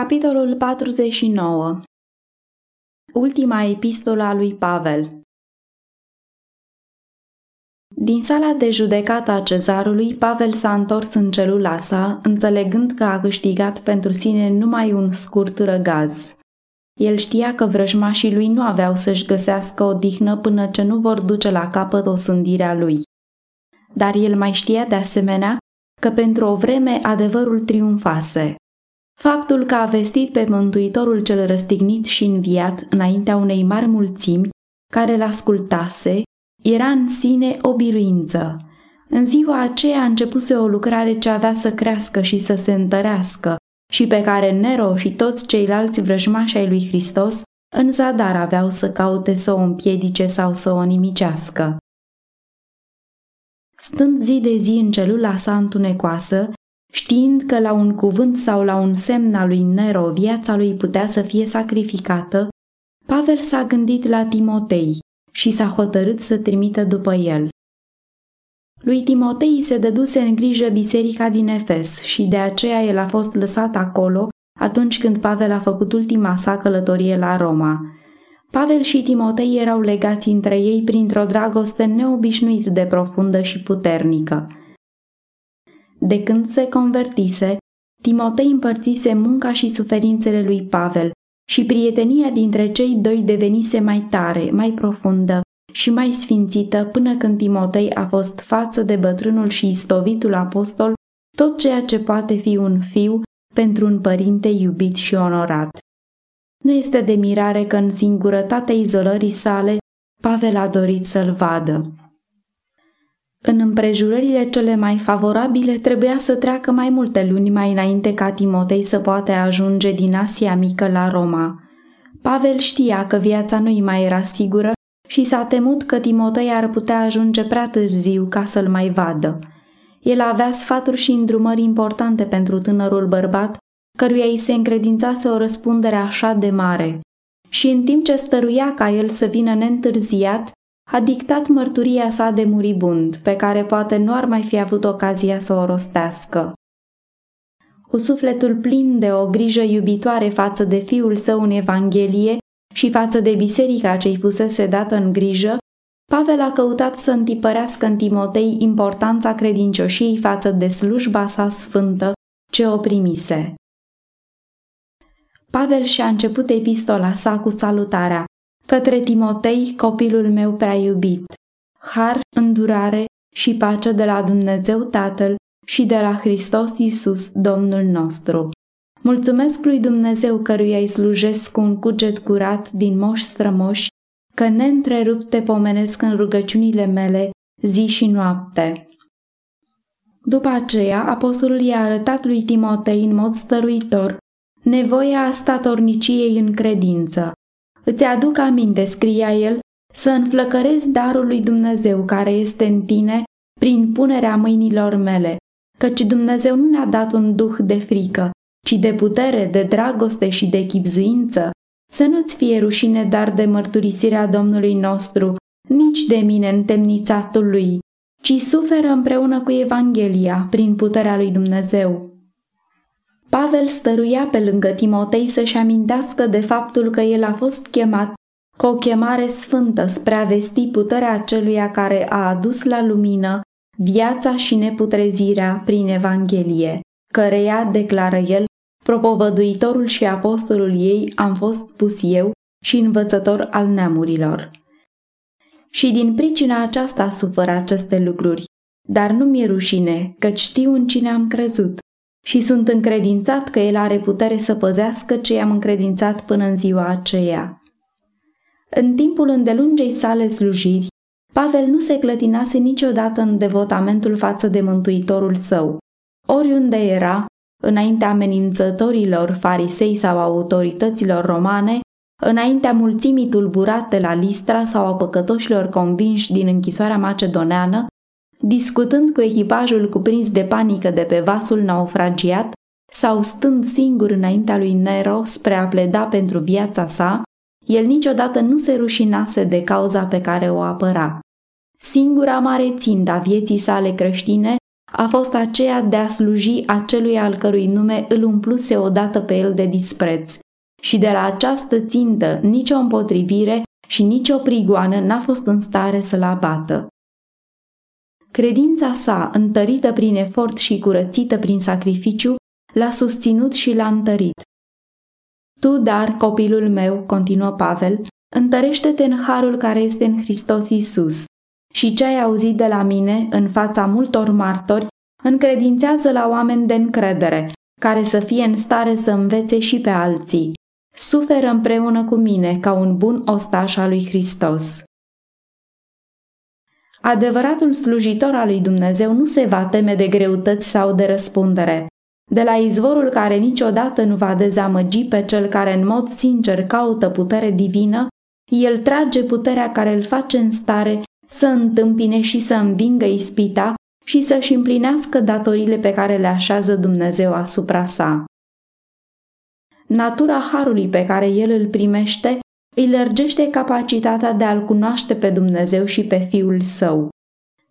Capitolul 49 Ultima epistolă a lui Pavel Din sala de judecată a cezarului, Pavel s-a întors în celula sa, înțelegând că a câștigat pentru sine numai un scurt răgaz. El știa că vrăjmașii lui nu aveau să-și găsească o dihnă până ce nu vor duce la capăt o sândirea lui. Dar el mai știa de asemenea că pentru o vreme adevărul triumfase. Faptul că a vestit pe Mântuitorul cel răstignit și înviat înaintea unei mari mulțimi care l-ascultase era în sine o biruință. În ziua aceea a începuse o lucrare ce avea să crească și să se întărească și pe care Nero și toți ceilalți vrăjmași ai lui Hristos în zadar aveau să caute să o împiedice sau să o nimicească. Stând zi de zi în celula sa întunecoasă, Știind că la un cuvânt sau la un semn al lui Nero viața lui putea să fie sacrificată, Pavel s-a gândit la Timotei și s-a hotărât să trimită după el. Lui Timotei se dăduse în grijă biserica din Efes și de aceea el a fost lăsat acolo atunci când Pavel a făcut ultima sa călătorie la Roma. Pavel și Timotei erau legați între ei printr-o dragoste neobișnuit de profundă și puternică. De când se convertise, Timotei împărțise munca și suferințele lui Pavel și prietenia dintre cei doi devenise mai tare, mai profundă și mai sfințită până când Timotei a fost față de bătrânul și istovitul apostol tot ceea ce poate fi un fiu pentru un părinte iubit și onorat. Nu este de mirare că în singurătatea izolării sale Pavel a dorit să-l vadă. În împrejurările cele mai favorabile trebuia să treacă mai multe luni mai înainte ca Timotei să poată ajunge din Asia Mică la Roma. Pavel știa că viața nu-i mai era sigură și s-a temut că Timotei ar putea ajunge prea târziu ca să-l mai vadă. El avea sfaturi și îndrumări importante pentru tânărul bărbat, căruia îi se încredințase o răspundere așa de mare. Și în timp ce stăruia ca el să vină neîntârziat, a dictat mărturia sa de muribund, pe care poate nu ar mai fi avut ocazia să o rostească. Cu sufletul plin de o grijă iubitoare față de fiul său în Evanghelie și față de biserica ce-i fusese dată în grijă, Pavel a căutat să întipărească în Timotei importanța credincioșiei față de slujba sa sfântă ce o primise. Pavel și-a început epistola sa cu salutarea Către Timotei, copilul meu prea iubit, har, îndurare și pace de la Dumnezeu Tatăl și de la Hristos Iisus, Domnul nostru. Mulțumesc lui Dumnezeu căruia îi slujesc cu un cuget curat din moși strămoși, că neîntrerupt te pomenesc în rugăciunile mele zi și noapte. După aceea, apostolul i-a arătat lui Timotei în mod stăruitor nevoia statorniciei în credință, Îți aduc aminte, scria el, să înflăcărezi darul lui Dumnezeu care este în tine prin punerea mâinilor mele, căci Dumnezeu nu ne-a dat un duh de frică, ci de putere, de dragoste și de chipzuință. Să nu-ți fie rușine dar de mărturisirea Domnului nostru, nici de mine întemnițatul lui, ci suferă împreună cu Evanghelia prin puterea lui Dumnezeu. Pavel stăruia pe lângă Timotei să-și amintească de faptul că el a fost chemat cu o chemare sfântă spre a vesti puterea celuia care a adus la lumină viața și neputrezirea prin Evanghelie, căreia, declară el, propovăduitorul și apostolul ei am fost pus eu și învățător al neamurilor. Și din pricina aceasta suferă aceste lucruri, dar nu mi-e rușine, căci știu în cine am crezut și sunt încredințat că El are putere să păzească ce i-am încredințat până în ziua aceea. În timpul îndelungei sale slujiri, Pavel nu se clătinase niciodată în devotamentul față de Mântuitorul său. Oriunde era, înaintea amenințătorilor farisei sau autorităților romane, înaintea mulțimii tulburate la Listra sau a păcătoșilor convinși din închisoarea macedoneană, discutând cu echipajul cuprins de panică de pe vasul naufragiat sau stând singur înaintea lui Nero spre a pleda pentru viața sa, el niciodată nu se rușinase de cauza pe care o apăra. Singura mare țintă a vieții sale creștine a fost aceea de a sluji acelui al cărui nume îl umpluse odată pe el de dispreț. Și de la această țintă nicio împotrivire și nicio prigoană n-a fost în stare să-l abată. Credința sa, întărită prin efort și curățită prin sacrificiu, l-a susținut și l-a întărit. Tu, dar, copilul meu, continuă Pavel, întărește-te în harul care este în Hristos Iisus. Și ce ai auzit de la mine, în fața multor martori, încredințează la oameni de încredere, care să fie în stare să învețe și pe alții. Suferă împreună cu mine ca un bun ostaș al lui Hristos. Adevăratul slujitor al lui Dumnezeu nu se va teme de greutăți sau de răspundere. De la izvorul care niciodată nu va dezamăgi pe cel care în mod sincer caută putere divină, el trage puterea care îl face în stare să întâmpine și să învingă ispita și să-și împlinească datorile pe care le așează Dumnezeu asupra sa. Natura harului pe care el îl primește îi lărgește capacitatea de a-L cunoaște pe Dumnezeu și pe Fiul Său.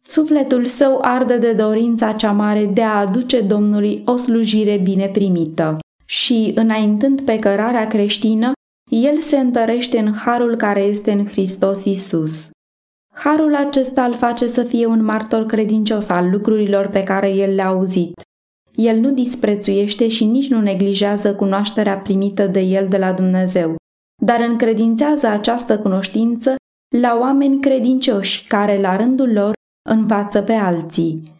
Sufletul său arde de dorința cea mare de a aduce Domnului o slujire bine primită și, înaintând pe cărarea creștină, el se întărește în harul care este în Hristos Isus. Harul acesta îl face să fie un martor credincios al lucrurilor pe care el le-a auzit. El nu disprețuiește și nici nu neglijează cunoașterea primită de el de la Dumnezeu, dar încredințează această cunoștință la oameni credincioși care, la rândul lor, învață pe alții.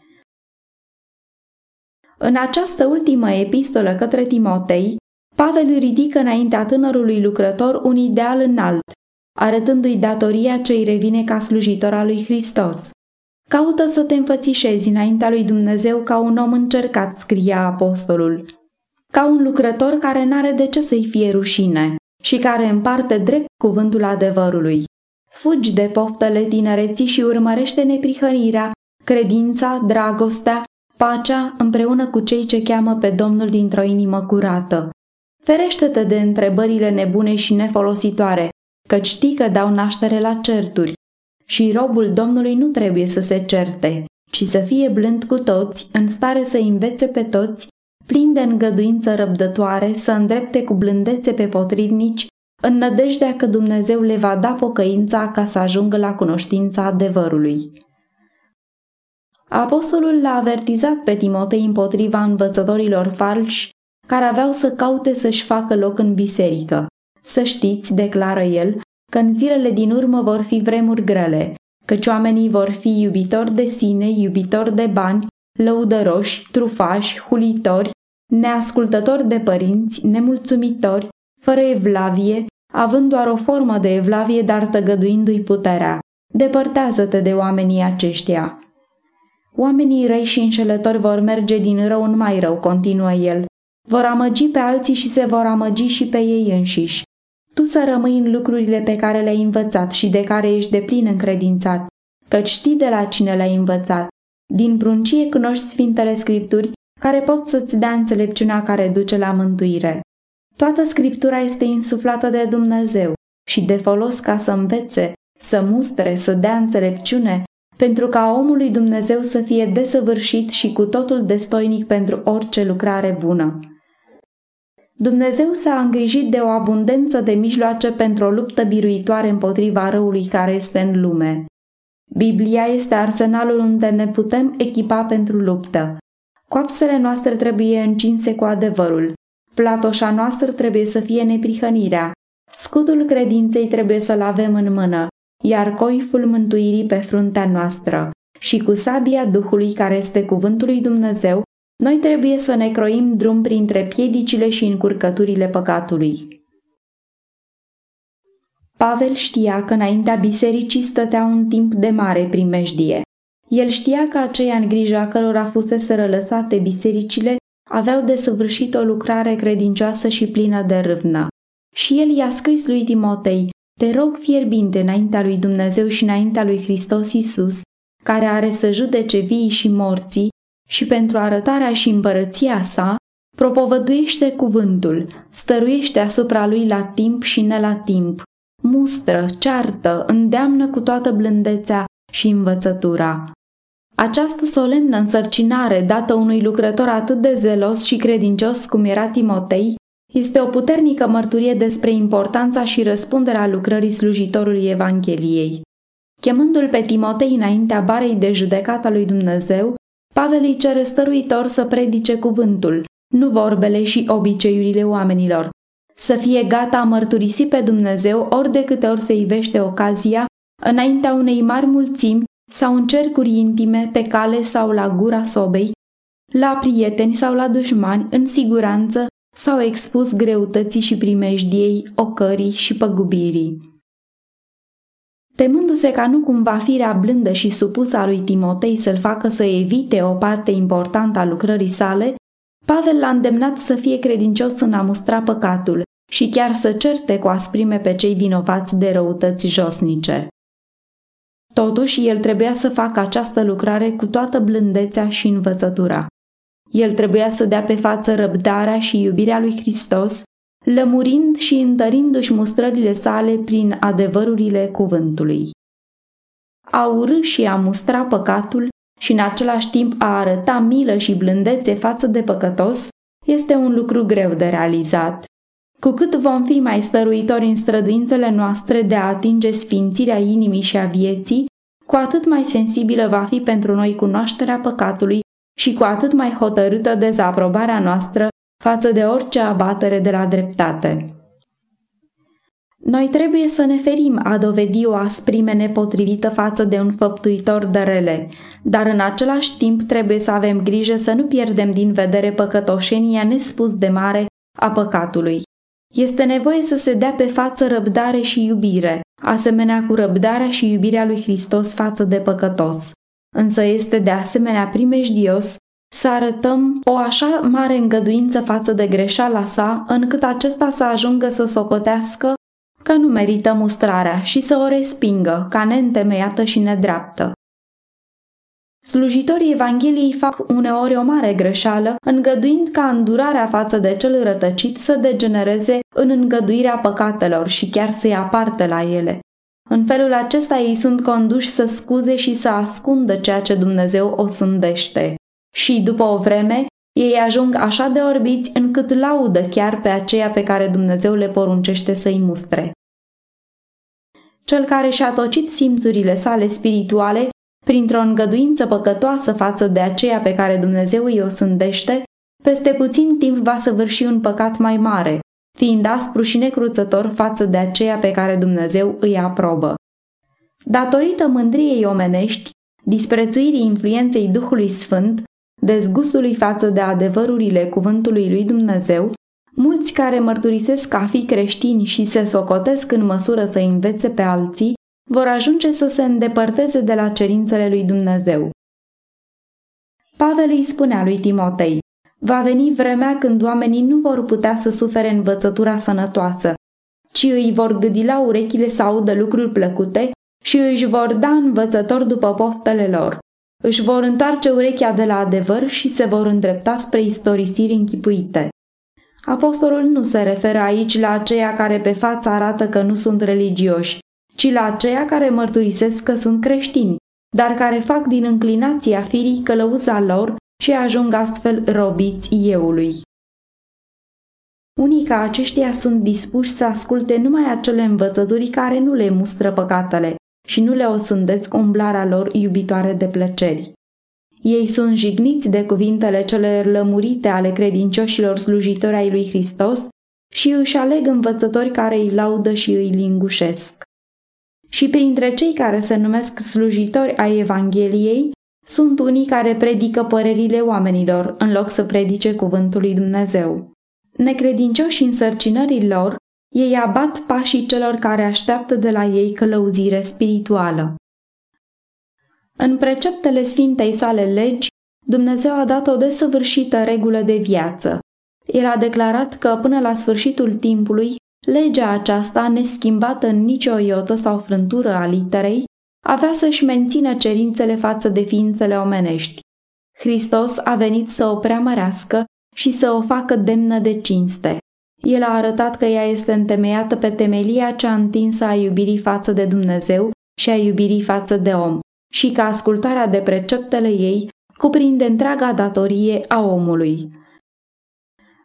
În această ultimă epistolă către Timotei, Pavel ridică înaintea tânărului lucrător un ideal înalt, arătându-i datoria ce îi revine ca slujitor al lui Hristos. Caută să te înfățișezi înaintea lui Dumnezeu ca un om încercat, scria apostolul, ca un lucrător care n-are de ce să-i fie rușine și care împarte drept cuvântul adevărului. Fugi de poftele tinereții și urmărește neprihănirea, credința, dragostea, pacea împreună cu cei ce cheamă pe Domnul dintr-o inimă curată. Ferește-te de întrebările nebune și nefolositoare, căci știi că dau naștere la certuri. Și robul Domnului nu trebuie să se certe, ci să fie blând cu toți, în stare să învețe pe toți, plin de îngăduință răbdătoare, să îndrepte cu blândețe pe potrivnici, în nădejdea că Dumnezeu le va da pocăința ca să ajungă la cunoștința adevărului. Apostolul l-a avertizat pe Timotei împotriva învățătorilor falși care aveau să caute să-și facă loc în biserică. Să știți, declară el, că în zilele din urmă vor fi vremuri grele, căci oamenii vor fi iubitori de sine, iubitori de bani, lăudăroși, trufași, hulitori, neascultători de părinți, nemulțumitori, fără evlavie, având doar o formă de evlavie, dar tăgăduindu-i puterea. Depărtează-te de oamenii aceștia. Oamenii răi și înșelători vor merge din rău în mai rău, continuă el. Vor amăgi pe alții și se vor amăgi și pe ei înșiși. Tu să rămâi în lucrurile pe care le-ai învățat și de care ești de plin încredințat, căci știi de la cine le-ai învățat. Din pruncie cunoști Sfintele Scripturi, care pot să-ți dea înțelepciunea care duce la mântuire. Toată Scriptura este insuflată de Dumnezeu și de folos ca să învețe, să mustre, să dea înțelepciune, pentru ca omul lui Dumnezeu să fie desăvârșit și cu totul destoinic pentru orice lucrare bună. Dumnezeu s-a îngrijit de o abundență de mijloace pentru o luptă biruitoare împotriva răului care este în lume. Biblia este arsenalul unde ne putem echipa pentru luptă. Coapsele noastre trebuie încinse cu adevărul. Platoșa noastră trebuie să fie neprihănirea. Scutul credinței trebuie să-l avem în mână, iar coiful mântuirii pe fruntea noastră. Și cu sabia Duhului care este cuvântul lui Dumnezeu, noi trebuie să ne croim drum printre piedicile și încurcăturile păcatului. Pavel știa că înaintea bisericii stătea un timp de mare primejdie. El știa că aceia în grija cărora fusese rălăsate bisericile aveau de săvârșit o lucrare credincioasă și plină de râvnă. Și el i-a scris lui Timotei, te rog fierbinte înaintea lui Dumnezeu și înaintea lui Hristos Isus, care are să judece vii și morții, și pentru arătarea și împărăția sa, propovăduiește cuvântul, stăruiește asupra lui la timp și ne la timp, mustră, ceartă, îndeamnă cu toată blândețea și învățătura. Această solemnă însărcinare dată unui lucrător atât de zelos și credincios cum era Timotei este o puternică mărturie despre importanța și răspunderea lucrării slujitorului Evangheliei. Chemându-l pe Timotei înaintea barei de judecată lui Dumnezeu, Pavel îi cere stăruitor să predice cuvântul, nu vorbele și obiceiurile oamenilor, să fie gata a mărturisi pe Dumnezeu ori de câte ori se ivește ocazia, înaintea unei mari mulțimi sau în cercuri intime, pe cale sau la gura sobei, la prieteni sau la dușmani, în siguranță sau expus greutății și primejdiei, ocării și păgubirii. Temându-se ca nu cumva firea blândă și supusă a lui Timotei să-l facă să evite o parte importantă a lucrării sale, Pavel l-a îndemnat să fie credincios în a mustra păcatul și chiar să certe cu asprime pe cei vinovați de răutăți josnice. Totuși, el trebuia să facă această lucrare cu toată blândețea și învățătura. El trebuia să dea pe față răbdarea și iubirea lui Hristos, lămurind și întărindu-și mustrările sale prin adevărurile cuvântului. A urâ și a mustra păcatul și în același timp a arăta milă și blândețe față de păcătos este un lucru greu de realizat. Cu cât vom fi mai stăruitori în străduințele noastre de a atinge sfințirea inimii și a vieții, cu atât mai sensibilă va fi pentru noi cunoașterea păcatului și cu atât mai hotărâtă dezaprobarea noastră față de orice abatere de la dreptate. Noi trebuie să ne ferim a dovedi o asprime nepotrivită față de un făptuitor de rele, dar în același timp trebuie să avem grijă să nu pierdem din vedere păcătoșenia nespus de mare a păcatului. Este nevoie să se dea pe față răbdare și iubire, asemenea cu răbdarea și iubirea lui Hristos față de păcătos. Însă este de asemenea primejdios să arătăm o așa mare îngăduință față de greșeala sa, încât acesta să ajungă să socotească că nu merită mustrarea și să o respingă ca neîntemeiată și nedreaptă. Slujitorii Evangheliei fac uneori o mare greșeală, îngăduind ca îndurarea față de cel rătăcit să degenereze în îngăduirea păcatelor și chiar să ia parte la ele. În felul acesta ei sunt conduși să scuze și să ascundă ceea ce Dumnezeu o sândește. Și după o vreme, ei ajung așa de orbiți încât laudă chiar pe aceea pe care Dumnezeu le poruncește să-i mustre. Cel care și-a tocit simțurile sale spirituale printr-o îngăduință păcătoasă față de aceea pe care Dumnezeu îi o sândește, peste puțin timp va săvârși un păcat mai mare, fiind aspru și necruțător față de aceea pe care Dumnezeu îi aprobă. Datorită mândriei omenești, disprețuirii influenței Duhului Sfânt, dezgustului față de adevărurile cuvântului lui Dumnezeu, mulți care mărturisesc a fi creștini și se socotesc în măsură să învețe pe alții, vor ajunge să se îndepărteze de la cerințele lui Dumnezeu. Pavel îi spunea lui Timotei, va veni vremea când oamenii nu vor putea să sufere învățătura sănătoasă, ci îi vor gâdi la urechile să audă lucruri plăcute și își vor da învățător după poftele lor. Își vor întoarce urechea de la adevăr și se vor îndrepta spre istorisiri închipuite. Apostolul nu se referă aici la aceia care pe față arată că nu sunt religioși, ci la aceia care mărturisesc că sunt creștini, dar care fac din înclinația firii călăuza lor și ajung astfel robiți euului. Unii ca aceștia sunt dispuși să asculte numai acele învățături care nu le mustră păcatele și nu le osândesc umblarea lor iubitoare de plăceri. Ei sunt jigniți de cuvintele cele lămurite ale credincioșilor slujitori ai lui Hristos și își aleg învățători care îi laudă și îi lingușesc. Și printre cei care se numesc slujitori ai Evangheliei, sunt unii care predică părerile oamenilor în loc să predice cuvântul lui Dumnezeu. Necredincioși însărcinării lor, ei abat pașii celor care așteaptă de la ei călăuzire spirituală. În preceptele Sfintei sale legi, Dumnezeu a dat o desăvârșită regulă de viață. El a declarat că până la sfârșitul timpului, legea aceasta, neschimbată în nicio iotă sau frântură a literei, avea să-și mențină cerințele față de ființele omenești. Hristos a venit să o preamărească și să o facă demnă de cinste. El a arătat că ea este întemeiată pe temelia cea întinsă a iubirii față de Dumnezeu și a iubirii față de om și că ascultarea de preceptele ei cuprinde întreaga datorie a omului.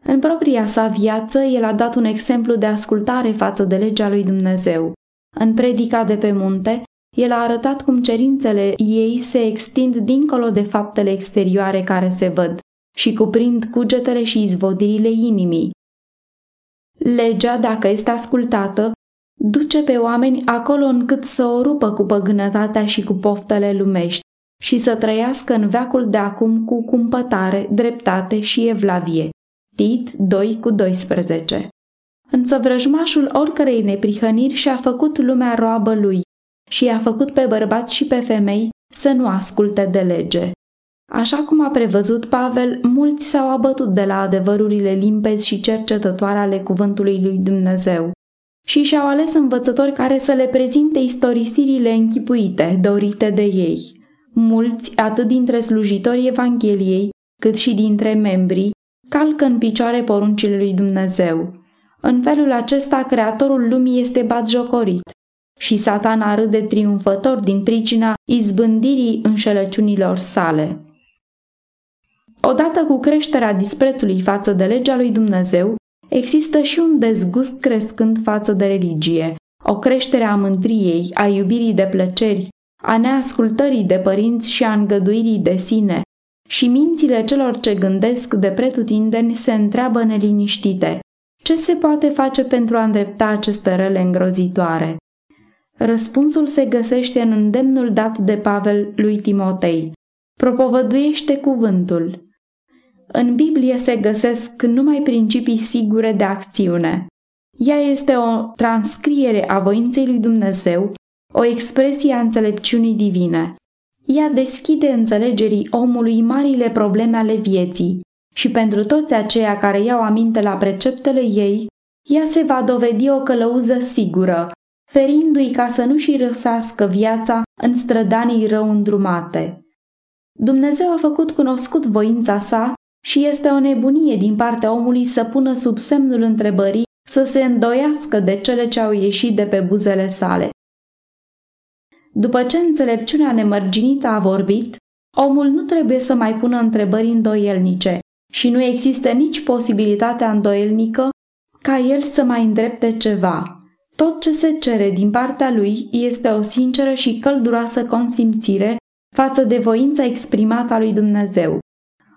În propria sa viață, el a dat un exemplu de ascultare față de legea lui Dumnezeu. În predica de pe munte, el a arătat cum cerințele ei se extind dincolo de faptele exterioare care se văd și cuprind cugetele și izvodirile inimii. Legea, dacă este ascultată, duce pe oameni acolo încât să o rupă cu păgânătatea și cu poftele lumești și să trăiască în veacul de acum cu cumpătare, dreptate și evlavie. Tit 2 cu 12 Însă vrăjmașul oricărei neprihăniri și-a făcut lumea roabă lui și i-a făcut pe bărbați și pe femei să nu asculte de lege. Așa cum a prevăzut Pavel, mulți s-au abătut de la adevărurile limpezi și cercetătoare ale cuvântului lui Dumnezeu și și-au ales învățători care să le prezinte istorisirile închipuite, dorite de ei. Mulți, atât dintre slujitorii Evangheliei, cât și dintre membrii, calcă în picioare poruncile lui Dumnezeu. În felul acesta, creatorul lumii este batjocorit și satana râde triumfător din pricina izbândirii înșelăciunilor sale. Odată cu creșterea disprețului față de legea lui Dumnezeu, există și un dezgust crescând față de religie, o creștere a mândriei, a iubirii de plăceri, a neascultării de părinți și a îngăduirii de sine, și mințile celor ce gândesc de pretutindeni se întreabă neliniștite. Ce se poate face pentru a îndrepta aceste rele îngrozitoare? Răspunsul se găsește în îndemnul dat de Pavel lui Timotei. Propovăduiește cuvântul. În Biblie se găsesc numai principii sigure de acțiune. Ea este o transcriere a voinței lui Dumnezeu, o expresie a înțelepciunii divine. Ea deschide înțelegerii omului marile probleme ale vieții și pentru toți aceia care iau aminte la preceptele ei, ea se va dovedi o călăuză sigură, ferindu-i ca să nu-și răsească viața în strădanii rău îndrumate. Dumnezeu a făcut cunoscut voința sa și este o nebunie din partea omului să pună sub semnul întrebării să se îndoiască de cele ce au ieșit de pe buzele sale. După ce înțelepciunea nemărginită a vorbit, omul nu trebuie să mai pună întrebări îndoielnice și nu există nici posibilitatea îndoielnică ca el să mai îndrepte ceva. Tot ce se cere din partea lui este o sinceră și călduroasă consimțire față de voința exprimată a lui Dumnezeu.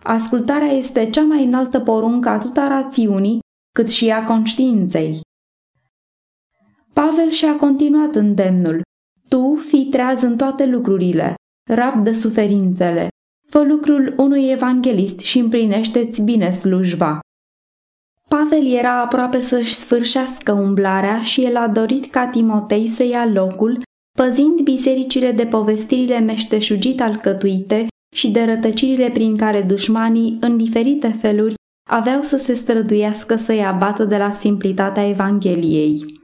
Ascultarea este cea mai înaltă poruncă atât a rațiunii cât și a conștiinței. Pavel și-a continuat îndemnul. Tu fii treaz în toate lucrurile, rabdă suferințele, fă lucrul unui evanghelist și împlinește-ți bine slujba. Pavel era aproape să-și sfârșească umblarea și el a dorit ca Timotei să ia locul, păzind bisericile de povestirile meșteșugit alcătuite și de rătăcirile prin care dușmanii, în diferite feluri, aveau să se străduiască să-i abată de la simplitatea Evangheliei.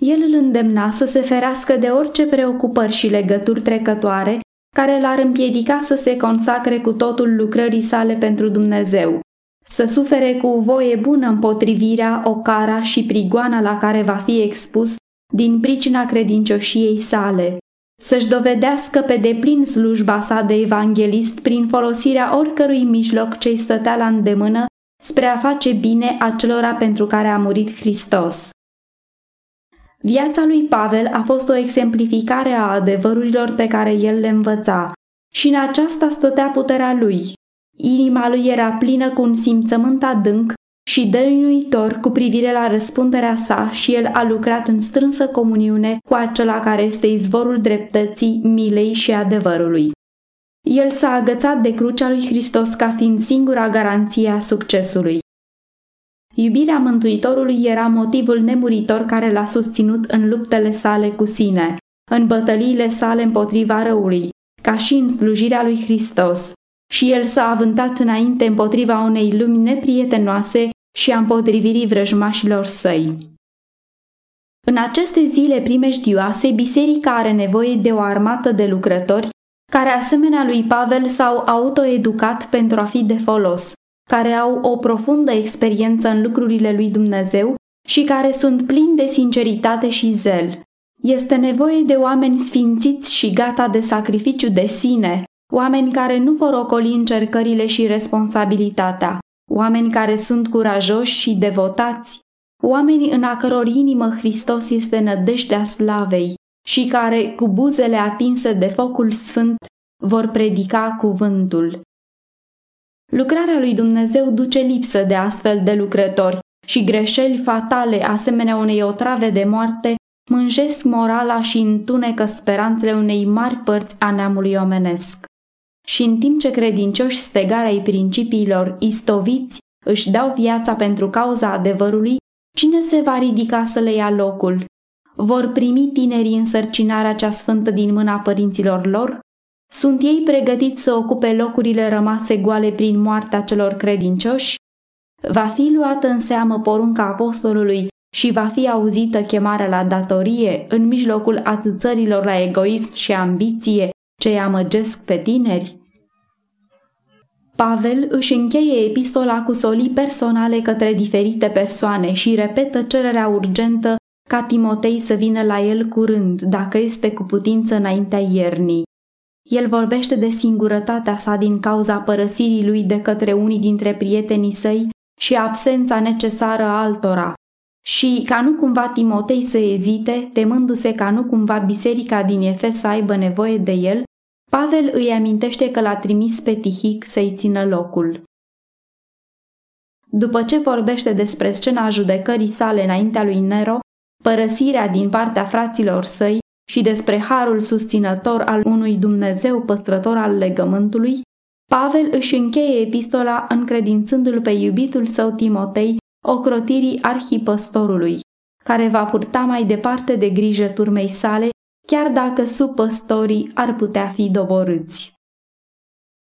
El îl îndemna să se ferească de orice preocupări și legături trecătoare care l-ar împiedica să se consacre cu totul lucrării sale pentru Dumnezeu, să sufere cu voie bună împotrivirea, ocara și prigoana la care va fi expus din pricina credincioșiei sale, să-și dovedească pe deplin slujba sa de evanghelist prin folosirea oricărui mijloc ce-i stătea la îndemână spre a face bine acelora pentru care a murit Hristos. Viața lui Pavel a fost o exemplificare a adevărurilor pe care el le învăța și în aceasta stătea puterea lui. Inima lui era plină cu un simțământ adânc și dăinuitor cu privire la răspunderea sa și el a lucrat în strânsă comuniune cu acela care este izvorul dreptății, milei și adevărului. El s-a agățat de crucea lui Hristos ca fiind singura garanție a succesului. Iubirea Mântuitorului era motivul nemuritor care l-a susținut în luptele sale cu sine, în bătăliile sale împotriva răului, ca și în slujirea lui Hristos. Și el s-a avântat înainte împotriva unei lumi neprietenoase și a împotrivirii vrăjmașilor săi. În aceste zile primejdioase, biserica are nevoie de o armată de lucrători care, asemenea lui Pavel, s-au autoeducat pentru a fi de folos, care au o profundă experiență în lucrurile lui Dumnezeu și care sunt plini de sinceritate și zel. Este nevoie de oameni sfințiți și gata de sacrificiu de sine, oameni care nu vor ocoli încercările și responsabilitatea, oameni care sunt curajoși și devotați, oameni în a căror inimă Hristos este nădejdea slavei și care, cu buzele atinse de focul sfânt, vor predica cuvântul. Lucrarea lui Dumnezeu duce lipsă de astfel de lucrători și greșeli fatale asemenea unei otrave de moarte mânjesc morala și întunecă speranțele unei mari părți a neamului omenesc. Și în timp ce credincioși stegarei principiilor istoviți își dau viața pentru cauza adevărului, cine se va ridica să le ia locul? Vor primi tinerii însărcinarea cea sfântă din mâna părinților lor? Sunt ei pregătiți să ocupe locurile rămase goale prin moartea celor credincioși? Va fi luată în seamă porunca apostolului și va fi auzită chemarea la datorie în mijlocul atâțărilor la egoism și ambiție ce îi amăgesc pe tineri? Pavel își încheie epistola cu solii personale către diferite persoane și repetă cererea urgentă ca Timotei să vină la el curând, dacă este cu putință înaintea iernii. El vorbește de singurătatea sa din cauza părăsirii lui de către unii dintre prietenii săi și absența necesară a altora, și ca nu cumva Timotei să ezite, temându-se ca nu cumva biserica din Efes să aibă nevoie de el, Pavel îi amintește că l-a trimis pe Tihic să-i țină locul. După ce vorbește despre scena judecării sale înaintea lui Nero, părăsirea din partea fraților săi și despre harul susținător al unui Dumnezeu păstrător al legământului, Pavel își încheie epistola încredințându-l pe iubitul său Timotei ocrotirii arhipăstorului, care va purta mai departe de grijă turmei sale, chiar dacă supăstorii ar putea fi doborâți.